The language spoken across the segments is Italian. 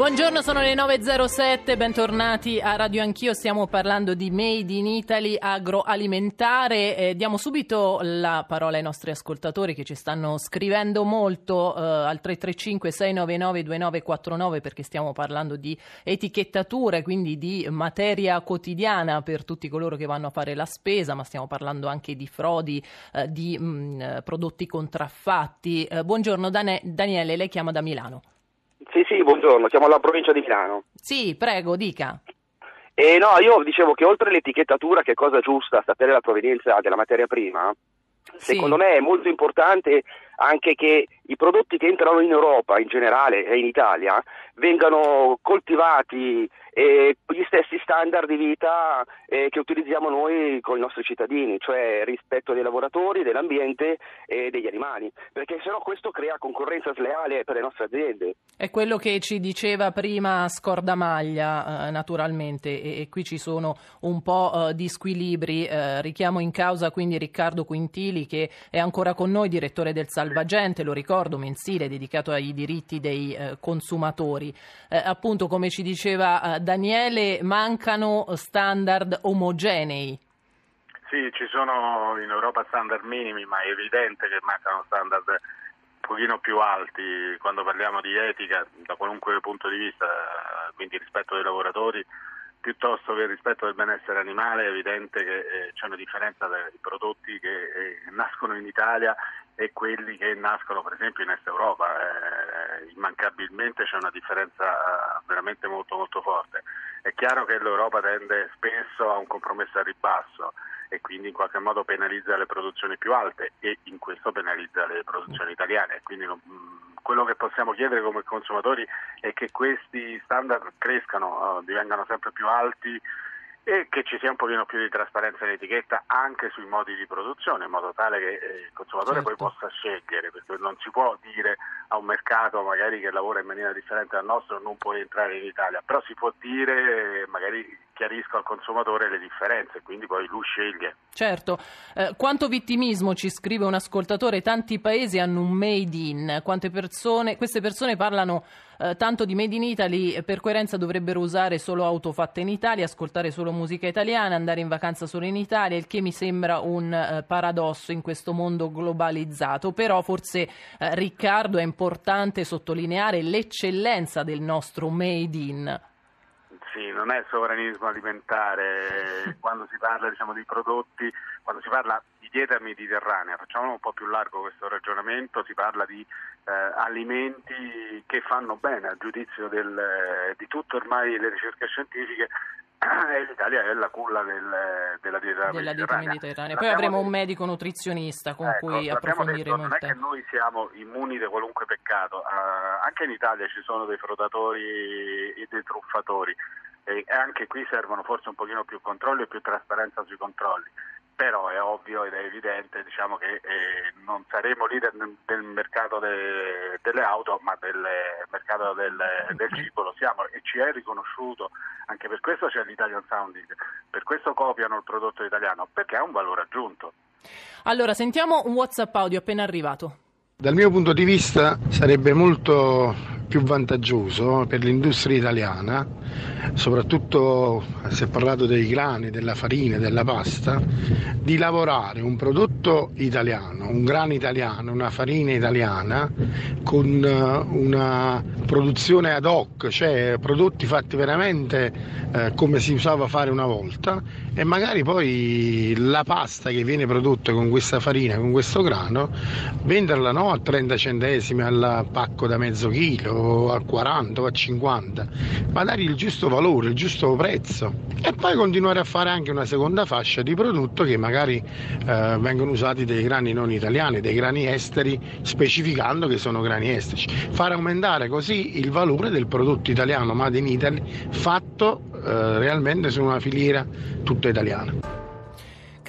Buongiorno, sono le 9.07, bentornati a Radio Anch'io, stiamo parlando di Made in Italy agroalimentare. Eh, diamo subito la parola ai nostri ascoltatori che ci stanno scrivendo molto eh, al 335-699-2949 perché stiamo parlando di etichettature, quindi di materia quotidiana per tutti coloro che vanno a fare la spesa, ma stiamo parlando anche di frodi, eh, di mh, mm, prodotti contraffatti. Eh, buongiorno Dane- Daniele, lei chiama da Milano. Sì, sì, buongiorno, siamo alla provincia di Milano. Sì, prego, dica. E no, io dicevo che oltre l'etichettatura, che è cosa giusta, sapere la provenienza della materia prima, Sì. secondo me è molto importante anche che i prodotti che entrano in Europa in generale e in Italia vengano coltivati e gli stessi standard di vita eh, che utilizziamo noi con i nostri cittadini, cioè rispetto dei lavoratori, dell'ambiente e degli animali, perché sennò questo crea concorrenza sleale per le nostre aziende. È quello che ci diceva prima Scordamaglia, eh, naturalmente, e, e qui ci sono un po' eh, di squilibri. Eh, richiamo in causa quindi Riccardo Quintili, che è ancora con noi, direttore del Salvagente, lo ricordo, mensile dedicato ai diritti dei eh, consumatori. Eh, appunto, come ci diceva eh, Daniele, mancano standard omogenei. Sì, ci sono in Europa standard minimi, ma è evidente che mancano standard un pochino più alti quando parliamo di etica da qualunque punto di vista, eh, quindi rispetto dei lavoratori piuttosto che rispetto del benessere animale, è evidente che eh, c'è una differenza tra i prodotti che eh, nascono in Italia e quelli che nascono per esempio in Est Europa. Eh, immancabilmente c'è una differenza eh, veramente molto molto forte. È chiaro che l'Europa tende spesso a un compromesso al ribasso e quindi in qualche modo penalizza le produzioni più alte e in questo penalizza le produzioni italiane. Quindi mh, quello che possiamo chiedere come consumatori è che questi standard crescano, eh, divengano sempre più alti e che ci sia un pochino più di trasparenza in etichetta anche sui modi di produzione, in modo tale che eh, il consumatore Certo. poi possa scegliere, perché non si può dire a un mercato magari che lavora in maniera differente dal nostro non puoi entrare in Italia, però si può dire, eh, magari chiarisco al consumatore le differenze, quindi poi lui sceglie. Certo, Eh, quanto vittimismo ci scrive un ascoltatore, tanti paesi hanno un made in, quante persone, queste persone parlano eh, tanto di made in Italy, eh, per coerenza dovrebbero usare solo auto fatte in Italia, ascoltare solo musica italiana, andare in vacanza solo in Italia, il che mi sembra un eh, paradosso in questo mondo globalizzato, però forse eh, Riccardo è importante sottolineare l'eccellenza del nostro made in. Sì, non è sovranismo alimentare quando si parla diciamo, di prodotti, quando si parla dieta mediterranea, facciamo un po' più largo questo ragionamento, si parla di eh, alimenti che fanno bene a giudizio del- di tutte ormai le ricerche scientifiche e l'Italia è la culla del- della dieta della mediterranea. mediterranea. Poi avremo un detto- medico nutrizionista con Ecco, cui approfondiremo detto, non è che noi siamo immuni da qualunque peccato, eh, anche in Italia ci sono dei frodatori e dei truffatori e e anche qui servono forse un pochino più controlli e più trasparenza sui controlli. Però è ovvio ed è evidente diciamo, che eh, non saremo leader nel, del mercato de- delle auto, ma del mercato del, del cibo lo siamo e ci è riconosciuto. Anche per questo c'è l'Italian Sounding, per questo copiano il prodotto italiano, perché ha un valore aggiunto. Allora, sentiamo un WhatsApp audio appena arrivato. Dal mio punto di vista sarebbe molto più vantaggioso per l'industria italiana, soprattutto si è parlato dei grani, della farina, della pasta, di lavorare un prodotto italiano, un grano italiano, una farina italiana con eh, una produzione ad hoc, cioè prodotti fatti veramente eh, come si usava fare una volta e magari poi la pasta che viene prodotta con questa farina, con questo grano, venderla no a 30 centesimi al pacco da mezzo chilo, a 40 o a 50, ma dargli il giusto valore, il giusto prezzo. E poi continuare a fare anche una seconda fascia di prodotto che magari eh, vengono usati dei grani non italiani, dei grani esteri, specificando che sono grani esteri. Far aumentare così il valore del prodotto italiano made in Italy fatto eh, realmente su una filiera tutta italiana.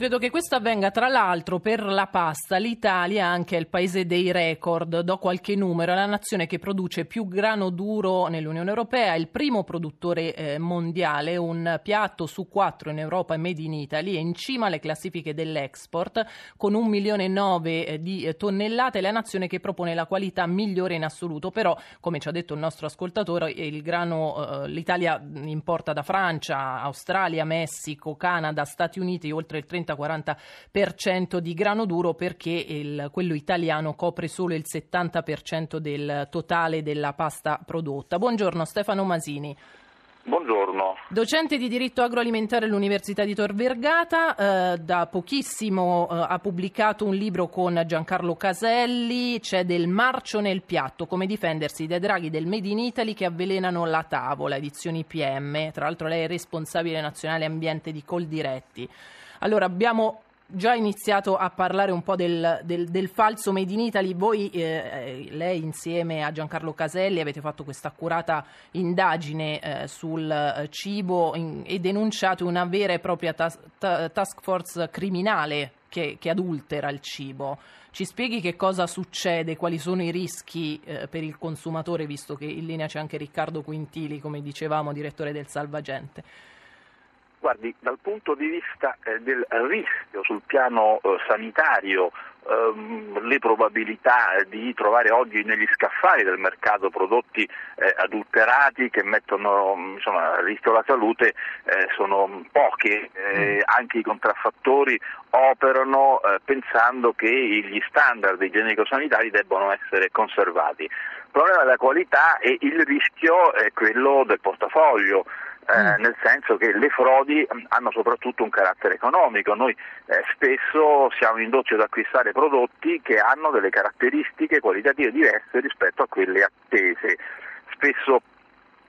Credo che questo avvenga tra l'altro per la pasta. L'Italia anche è il paese dei record. Do qualche numero: è la nazione che produce più grano duro nell'Unione Europea, è il primo produttore eh, mondiale. Un piatto su quattro in Europa è made in Italy, è in cima alle classifiche dell'export con un milione e nove eh, di eh, tonnellate. È la nazione che propone la qualità migliore in assoluto. Però, come ci ha detto il nostro ascoltatore, il grano, eh, l'Italia importa da Francia, Australia, Messico, Canada, Stati Uniti oltre il 30 30-40% di grano duro perché il, quello italiano copre solo il 70% del totale della pasta prodotta. Buongiorno Stefano Masini. Buongiorno. Docente di diritto agroalimentare all'Università di Tor Vergata, eh, da pochissimo eh, ha pubblicato un libro con Giancarlo Caselli, c'è del marcio nel piatto, come difendersi dai draghi del Made in Italy che avvelenano la tavola, edizioni PM, tra l'altro lei è responsabile nazionale ambiente di Coldiretti. Allora abbiamo già iniziato a parlare un po' del, del, del falso Made in Italy. Voi, eh, lei insieme a Giancarlo Caselli, avete fatto questa accurata indagine eh, sul eh, cibo in, e denunciate una vera e propria tas- task force criminale che, che, adultera il cibo. Ci spieghi che cosa succede, quali sono i rischi eh, per il consumatore, visto che in linea c'è anche Riccardo Quintili, come dicevamo, direttore del Salvagente. Guardi, dal punto di vista eh, del rischio sul piano eh, sanitario, ehm, le probabilità di trovare oggi negli scaffali del mercato prodotti eh, adulterati che mettono insomma, a rischio la salute eh, sono poche, eh, mm. anche i contraffattori operano eh, pensando che gli standard igienico-sanitari debbano essere conservati. Il problema della qualità e il rischio è quello del portafoglio eh, mm. nel senso che le frodi mm, hanno soprattutto un carattere economico. Noi eh, spesso siamo indotti ad acquistare prodotti che hanno delle caratteristiche qualitative diverse rispetto a quelle attese. Spesso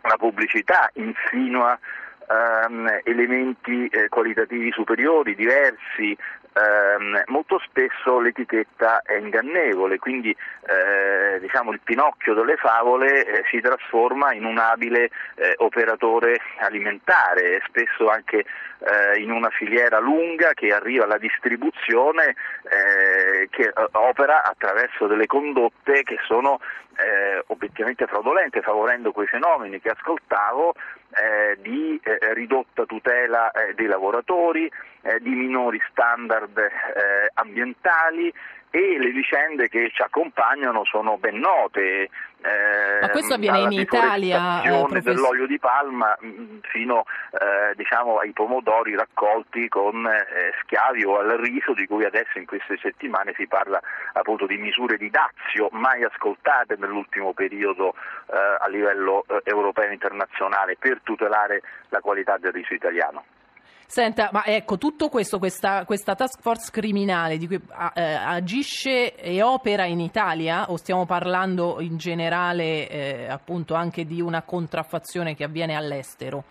la pubblicità insinua ehm, elementi eh, qualitativi superiori, diversi, ehm, molto spesso l'etichetta è ingannevole, quindi eh, diciamo, il pinocchio delle favole eh, si trasforma in un abile eh, operatore alimentare, spesso anche eh, in una filiera lunga che arriva alla distribuzione eh, che eh, opera attraverso delle condotte che sono obiettivamente fraudolente, favorendo quei fenomeni che ascoltavo di ridotta tutela dei lavoratori, di minori standard ambientali e le vicende che ci accompagnano sono ben note. Eh, Ma questo avviene in Italia? Eh, dell'olio di palma mm, fino eh, diciamo, ai pomodori raccolti con eh, schiavi o al riso di cui adesso in queste settimane si parla appunto di misure di dazio mai ascoltate nell'ultimo periodo eh, a livello eh, europeo e internazionale per tutelare la qualità del riso italiano. Senta, ma ecco, tutto questo, questa, questa task force criminale di cui eh, agisce e opera in Italia o stiamo parlando in generale eh, appunto anche di una contraffazione che avviene all'estero?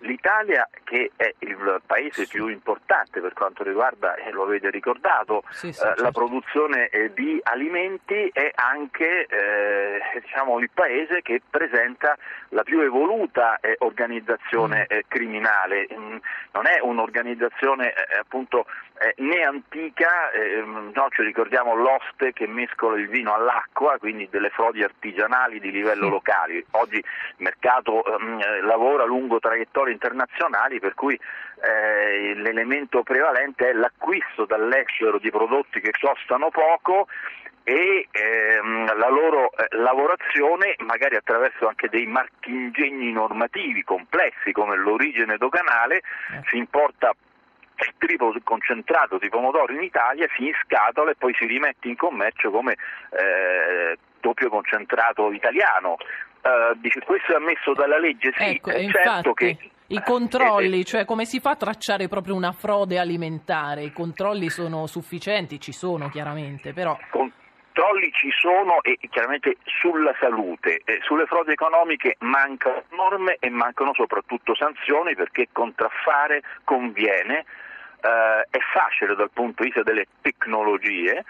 L'Italia, che è il paese più importante per quanto riguarda, e lo avete ricordato, sì, sì, eh, certo. la produzione eh, di alimenti, è anche eh, diciamo, il paese che presenta la più evoluta eh, organizzazione mm. Eh, criminale. Mm, non è un'organizzazione eh, appunto né antica, no, ci ricordiamo l'oste che mescola il vino all'acqua, quindi delle frodi artigianali di livello sì. locale. Oggi il mercato ehm, lavora lungo traiettorie internazionali per cui eh, l'elemento prevalente è l'acquisto dall'estero di prodotti che costano poco e ehm, la loro eh, lavorazione magari attraverso anche dei marchingegni normativi complessi come l'origine doganale eh. si importa il triplo concentrato di pomodoro in Italia si in scatola e poi si rimette in commercio come eh, doppio concentrato italiano. Uh, dice, questo è ammesso dalla legge, sì, ecco, è certo che i controlli, cioè come si fa a tracciare proprio una frode alimentare? I controlli sono sufficienti, ci sono chiaramente, però... Controlli ci sono e chiaramente sulla salute, eh, sulle frodi economiche mancano norme e mancano soprattutto sanzioni perché contraffare conviene, eh, è facile dal punto di vista delle tecnologie,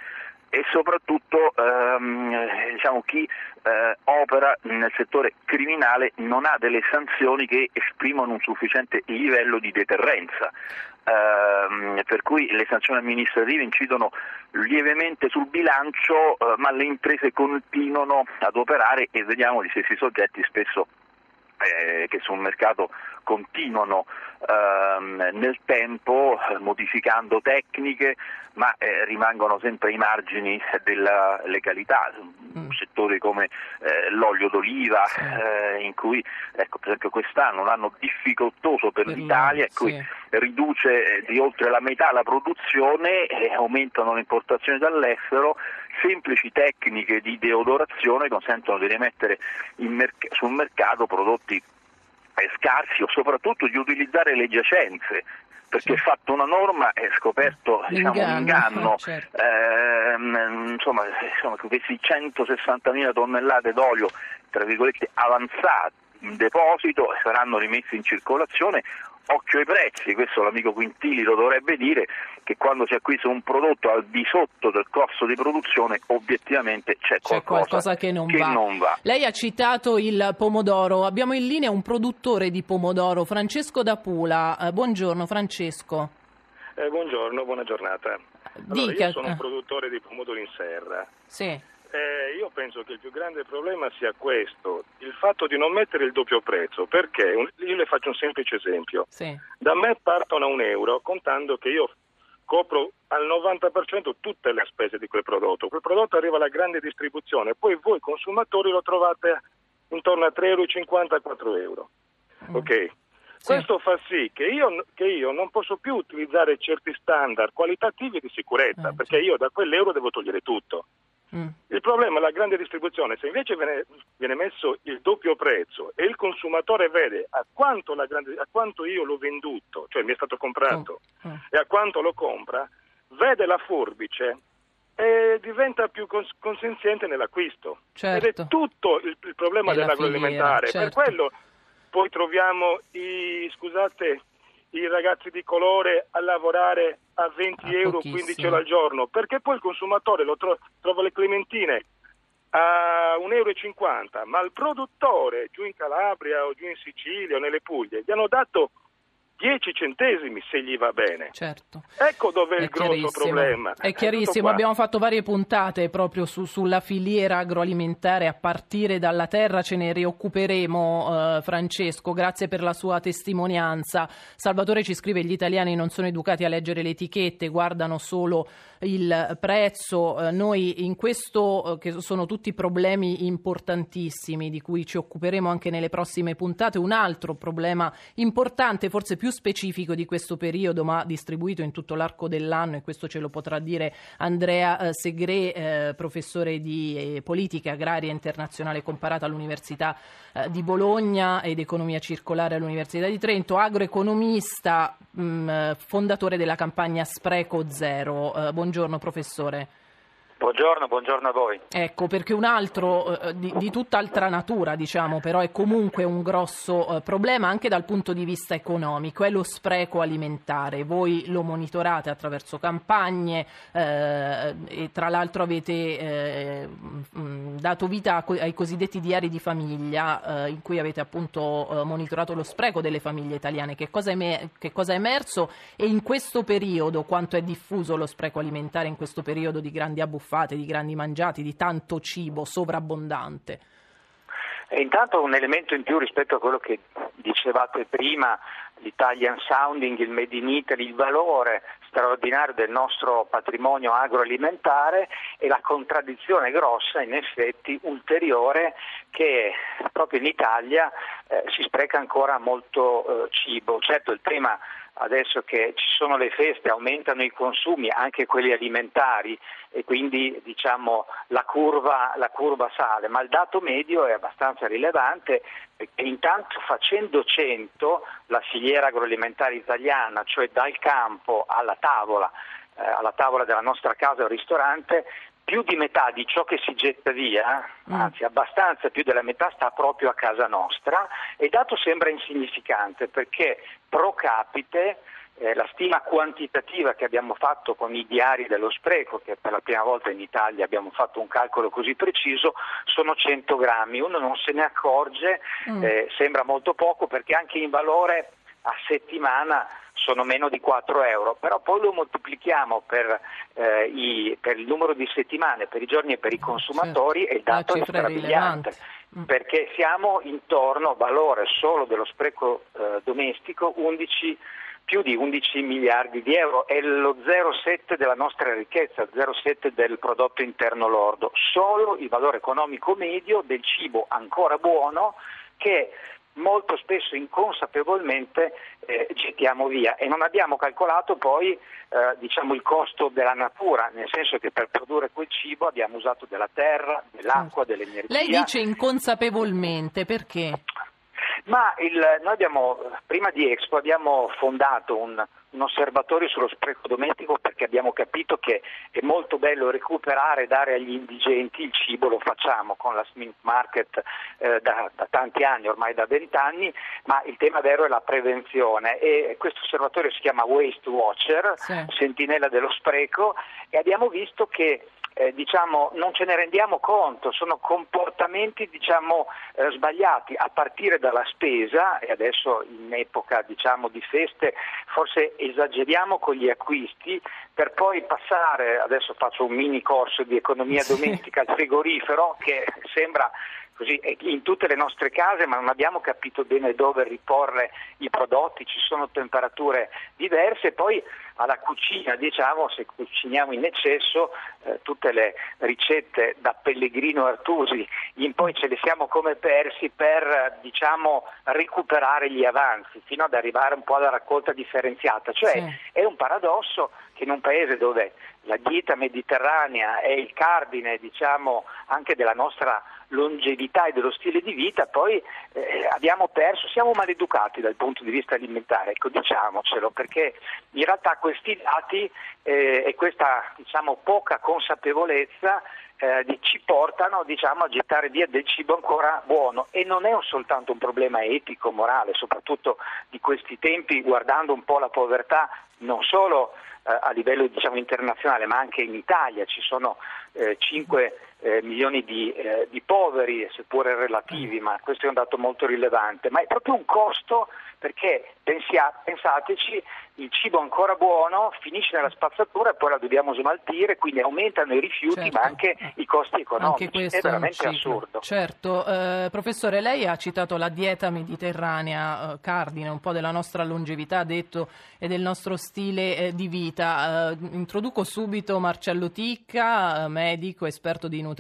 e soprattutto ehm, diciamo, chi eh, opera nel settore criminale non ha delle sanzioni che esprimono un sufficiente livello di deterrenza. Ehm, per cui le sanzioni amministrative incidono lievemente sul bilancio, eh, ma le imprese continuano ad operare e vediamo gli stessi soggetti spesso eh, che sul mercato continuano ehm, nel tempo modificando tecniche ma eh, rimangono sempre ai margini della legalità, mm. settori come eh, l'olio d'oliva sì. Eh, in cui ecco, per esempio quest'anno un anno difficoltoso per, per l'Italia in cui sì. riduce eh, di oltre la metà la produzione e aumentano le importazioni dall'estero semplici tecniche di deodorazione consentono di rimettere merc- sul mercato prodotti eh, scarsi o soprattutto di utilizzare le giacenze perché sì. fatto una norma è scoperto diciamo, un inganno, certo. eh, insomma, insomma questi 160.000 tonnellate d'olio tra virgolette avanzate in deposito saranno rimessi in circolazione occhio ai prezzi, questo l'amico Quintili lo dovrebbe dire, che quando si acquista un prodotto al di sotto del costo di produzione obiettivamente c'è, c'è qualcosa, qualcosa, che, non, che va. non, va. Lei ha citato il pomodoro, abbiamo in linea un produttore di pomodoro, Francesco da Pula. Eh, buongiorno Francesco. Eh, buongiorno, buona giornata. Allora, Dica. Io sono un eh. produttore di pomodori in serra. Sì. Eh, io penso che il più grande problema sia questo, il fatto di non mettere il doppio prezzo, perché io le faccio un semplice esempio. Sì. Da me partono a un euro contando che io copro al 90% tutte le spese di quel prodotto. Quel prodotto arriva alla grande distribuzione, poi voi consumatori lo trovate intorno a 3,50 euro, 4 euro. Mm. Ok? Sì. Questo fa sì che io, che io, non posso più utilizzare certi standard qualitativi di sicurezza, eh, perché io da quell'euro devo togliere tutto. Mm. Il problema è la grande distribuzione, se invece viene, viene, messo il doppio prezzo e il consumatore vede a quanto, grande, a quanto io l'ho venduto, cioè mi è stato comprato, mm. Mm. e a quanto lo compra, vede la forbice e diventa più cons- consenziente nell'acquisto. Certo. Ed è certo. tutto il, il problema dell'agroalimentare. Certo. Per quello poi troviamo i, scusate, i ragazzi di colore a lavorare a 20 ah, euro, 15 euro al giorno, perché poi il consumatore lo tro- trova le clementine a 1,50 euro, ma il produttore giù in Calabria o giù in Sicilia o nelle Puglie gli hanno dato 10 centesimi se gli va bene. Certo. Ecco dove è, è il grosso problema. È chiarissimo, abbiamo fatto varie puntate proprio su, sulla filiera agroalimentare a partire dalla terra, ce ne rioccuperemo eh, Francesco, grazie per la sua testimonianza. Salvatore ci scrive gli italiani non sono educati a leggere le etichette, guardano solo il prezzo. Eh, noi in questo, eh, che sono tutti problemi importantissimi di cui ci occuperemo anche nelle prossime puntate, un altro problema importante, forse più specifico di questo periodo, ma distribuito in tutto l'arco dell'anno, e questo ce lo potrà dire Andrea eh, Segre, eh, professore di eh, politica agraria internazionale comparata all'Università eh, di Bologna ed economia circolare all'Università di Trento, agroeconomista, mh, mm, fondatore della campagna Spreco Zero. buongiorno buongiorno professore. Buongiorno, buongiorno a voi. Ecco, perché un altro eh, di, di, tutt'altra natura, diciamo, però è comunque un grosso eh, problema anche dal punto di vista economico, è lo spreco alimentare. Voi lo monitorate attraverso campagne eh, e tra l'altro avete eh, dato vita ai cosiddetti diari di famiglia in cui avete appunto monitorato lo spreco delle famiglie italiane. Che cosa, è, che cosa è emerso e in questo periodo quanto è diffuso lo spreco alimentare in questo periodo di grandi abbuffate? Buffate, di grandi mangiati, di tanto cibo sovrabbondante. E intanto un elemento in più rispetto a quello che dicevate prima, l'Italian Sounding, il Made in Italy, il valore straordinario del nostro patrimonio agroalimentare e la contraddizione grossa, in effetti, ulteriore che proprio in Italia eh, si spreca ancora molto eh, cibo. Certo il tema adesso che ci sono le feste aumentano i consumi, anche quelli alimentari, e quindi diciamo, la, curva, la, curva, sale, ma il dato medio è abbastanza rilevante perché intanto facendo 100 la filiera agroalimentare italiana, cioè dal campo alla tavola, eh, alla tavola della nostra casa o ristorante, più di metà di ciò che si getta via, mm. anzi abbastanza più della metà sta proprio a casa nostra e dato sembra insignificante perché pro capite eh, la stima quantitativa che abbiamo fatto con i diari dello spreco, che per la prima volta in Italia abbiamo fatto un calcolo così preciso, sono 100 grammi. Uno non se ne accorge, mm. eh, sembra molto poco perché anche in valore a settimana sono meno di 4 euro, però poi lo moltiplichiamo per, eh, i, per il numero di settimane, per i giorni e per i consumatori sì. e il dato è strabiliante. Mm. Perché siamo intorno, valore solo dello spreco eh, domestico, 11 più di 11 miliardi di euro, è lo 0,7 della nostra ricchezza, 0,7 del prodotto interno lordo, solo il valore economico medio del cibo ancora buono che molto spesso inconsapevolmente eh, gettiamo via e non abbiamo calcolato poi eh, diciamo, il costo della natura, nel senso che per produrre quel cibo abbiamo usato della terra, dell'acqua, dell'energia. Lei dice inconsapevolmente, perché? Ma il, noi abbiamo, prima di Expo abbiamo fondato un, un, osservatorio sullo spreco domestico perché abbiamo capito che è molto bello recuperare e dare agli indigenti il cibo, lo facciamo con la Smith Market eh, da, da, tanti anni, ormai da vent'anni, ma il tema vero è la prevenzione e questo osservatorio si chiama Waste Watcher, sì. sentinella dello spreco e abbiamo visto che eh, diciamo, non ce ne rendiamo conto, sono comportamenti diciamo, eh, sbagliati a partire dalla spesa e adesso in epoca diciamo, di feste forse esageriamo con gli acquisti per poi passare, adesso faccio un mini corso di economia domestica al frigorifero che sembra così in tutte le nostre case, ma non abbiamo capito bene dove riporre i prodotti, ci sono temperature diverse, poi alla cucina, diciamo, se cuciniamo in eccesso, eh, tutte le ricette da Pellegrino Artusi in poi ce le siamo come persi per, diciamo, recuperare gli avanzi, fino ad arrivare un po' alla raccolta differenziata. Cioè sì. è un paradosso che in un paese dove la dieta mediterranea è il cardine, diciamo, anche della nostra longevità e dello stile di vita, poi eh, abbiamo perso, siamo maleducati dal punto di vista alimentare, ecco diciamocelo, perché in realtà questi dati eh, e questa diciamo, poca consapevolezza eh, ci portano diciamo, a gettare via del cibo ancora buono. E non è soltanto un problema etico, morale, soprattutto di questi tempi, guardando un po' la povertà non solo eh, a livello diciamo, internazionale ma anche in Italia, ci sono eh, 5 eh, milioni di, eh, di, poveri, seppure relativi, ma questo è un dato molto rilevante, ma è proprio un costo perché pensia, pensateci, il cibo ancora buono finisce nella spazzatura e poi la dobbiamo smaltire, quindi aumentano i rifiuti certo. ma anche i costi economici. È veramente è assurdo. Certo, eh, professore, lei ha citato la dieta mediterranea, eh, cardine un po' della nostra longevità, detto, e del nostro stile eh, di vita. Eh, introduco subito Marcello Ticca, medico, esperto di nutrizione,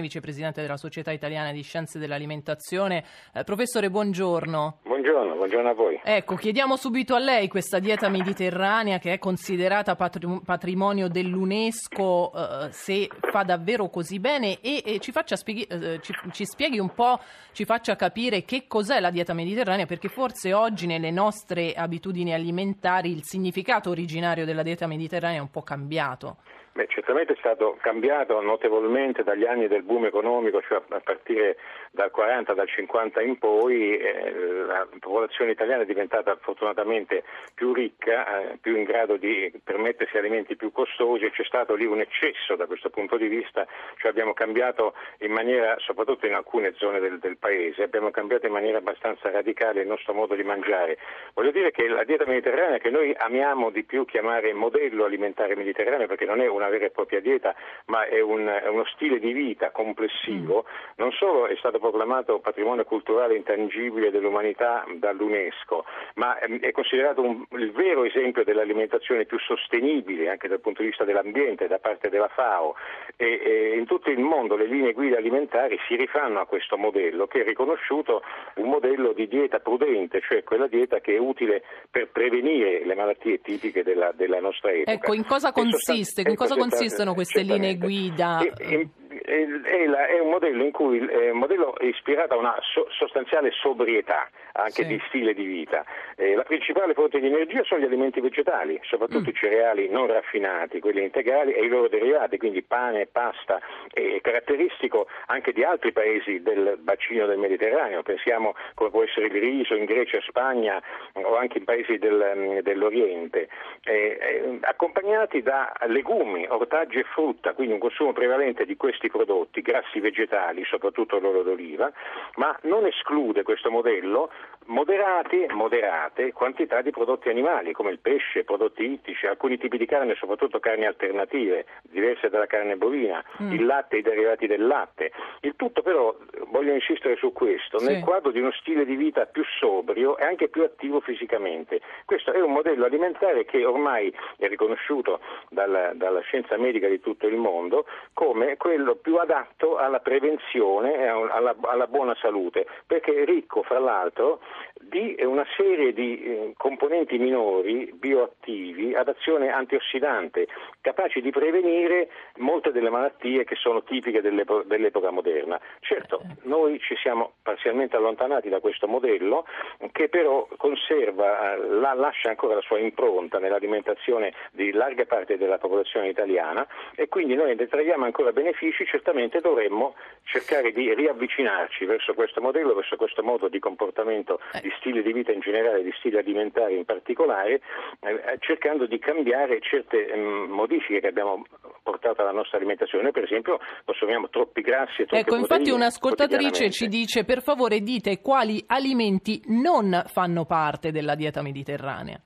vicepresidente della Società Italiana di Scienze dell'Alimentazione. Eh, professore, buongiorno. Buongiorno, buongiorno a voi. Ecco, chiediamo subito a lei questa dieta mediterranea che è considerata patrimonio dell'UNESCO, eh, se fa davvero così bene e, e ci, spieghi, eh, ci, ci, spieghi un po', ci faccia capire che cos'è la dieta mediterranea, perché forse oggi nelle nostre abitudini alimentari il significato originario della dieta mediterranea è un po' cambiato. Beh, certamente è stato cambiato notevolmente dagli anni del boom economico, cioè a partire dal 40, dal 50 in poi, eh, la popolazione italiana è diventata fortunatamente più ricca, eh, più in grado di permettersi alimenti più costosi e c'è stato lì un eccesso da questo punto di vista, cioè abbiamo cambiato in maniera, soprattutto in alcune zone del, del paese, abbiamo cambiato in maniera abbastanza radicale il nostro modo di mangiare. Voglio dire che la dieta mediterranea che noi amiamo di più chiamare modello alimentare mediterraneo perché non è una una vera e propria dieta, ma è, un, è uno stile di vita complessivo, mm. non solo è stato proclamato patrimonio culturale intangibile dell'umanità dall'UNESCO, ma ehm, è considerato un, il vero esempio dell'alimentazione più sostenibile anche dal punto di vista dell'ambiente da parte della FAO e, e in tutto il mondo le linee guida alimentari si rifanno a questo modello che è riconosciuto un modello di dieta prudente, cioè quella dieta che è utile per prevenire le malattie tipiche della, della nostra epoca. Ecco, in cosa consiste? In cosa consistono queste linee guida? In, è, la, è, un modello in cui è un modello ispirato a una so, sostanziale sobrietà anche sì. di stile di vita. Eh, la principale fonte di energia sono gli alimenti vegetali, soprattutto mm. i cereali non raffinati, quelli integrali e i loro derivati, quindi pane, pasta, è caratteristico anche di altri paesi del bacino del Mediterraneo, pensiamo come può essere il riso in Grecia, Spagna o anche in paesi del, mm, dell'Oriente, eh, eh, accompagnati da legumi, ortaggi e frutta, quindi un consumo prevalente di questi prodotti, grassi vegetali, soprattutto l'oro d'oliva, ma non esclude questo modello moderate, moderate quantità di prodotti animali come il pesce, prodotti ittici, alcuni tipi di carne, soprattutto carni alternative, diverse dalla carne bovina, mm. il latte e i derivati del latte. Il tutto però, voglio insistere su questo, sì. nel quadro di uno stile di vita più sobrio e anche più attivo fisicamente. Questo è un modello alimentare che ormai è riconosciuto dalla, dalla scienza medica di tutto il mondo come quello più adatto alla prevenzione e alla, alla buona salute, perché è ricco fra l'altro di una serie di eh, componenti minori bioattivi ad azione antiossidante, capaci di prevenire molte delle malattie che sono tipiche dell'epo- dell'epoca moderna. Certo, noi ci siamo parzialmente allontanati da questo modello che però conserva, eh, la, lascia ancora la sua impronta nell'alimentazione di larga parte della popolazione italiana e quindi noi ne traiamo ancora benefici, certamente dovremmo cercare di riavvicinarci verso questo modello, verso questo modo di comportamento eh. di stile di vita in generale, di stile alimentare in particolare, eh, cercando di cambiare certe eh, modifiche che abbiamo portato alla nostra alimentazione. Noi per esempio consumiamo troppi grassi e troppe Ecco, infatti un'ascoltatrice ci dice per favore dite quali alimenti non fanno parte della dieta mediterranea.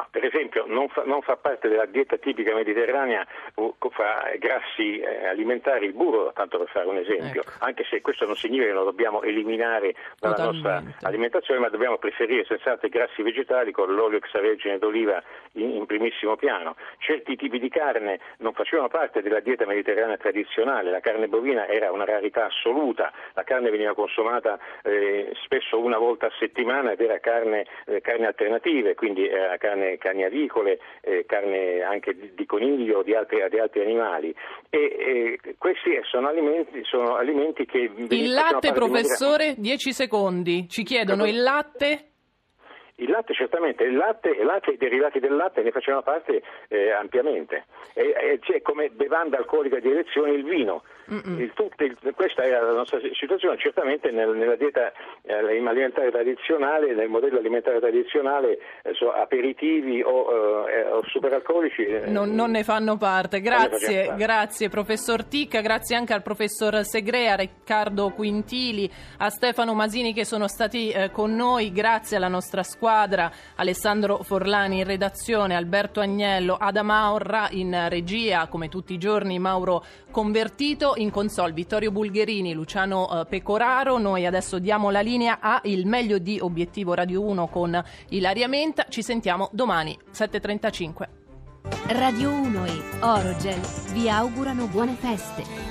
Ma per esempio non fa, non fa, parte della dieta tipica mediterranea fa grassi eh, alimentari il burro, tanto per fare un esempio, ecco. anche se questo non significa che lo dobbiamo eliminare dalla Totalmente. nostra alimentazione, ma dobbiamo preferire senz'altro i grassi vegetali con l'olio extravergine d'oliva in, in, primissimo piano. Certi tipi di carne non facevano parte della dieta mediterranea tradizionale, la carne bovina era una rarità assoluta, la carne veniva consumata eh, spesso una volta a settimana ed era carne, eh, carne alternative, quindi era carne carni, avicole, eh, carne anche di, di coniglio, di altri, di altri animali. E, e questi sono alimenti, sono alimenti, che... Il latte, professore, 10 secondi. Ci chiedono il latte... Il latte certamente, il latte, il latte e i derivati del latte ne facevano parte eh, ampiamente. E, e c'è come bevanda alcolica di elezione il vino. Il, il, questa era la nostra situazione, certamente nel, nella dieta eh, alimentare tradizionale, nel modello alimentare tradizionale, eh, so, aperitivi o, eh, o superalcolici eh, non, non, ne fanno parte. Grazie, parte. grazie professor Ticca, grazie anche al professor Segrea, Riccardo Quintili, a Stefano Masini che sono stati eh, con noi, grazie alla nostra squadra, Alessandro Forlani in redazione, Alberto Agnello, Adama Orra in regia, come tutti i giorni Mauro Convertito in console Vittorio Bulgherini, Luciano eh, Pecoraro. Noi adesso diamo la linea a Il meglio di Obiettivo Radio 1 con Ilaria Menta. Ci sentiamo domani 7.35. Radio 1 e Orogel vi augurano buone feste.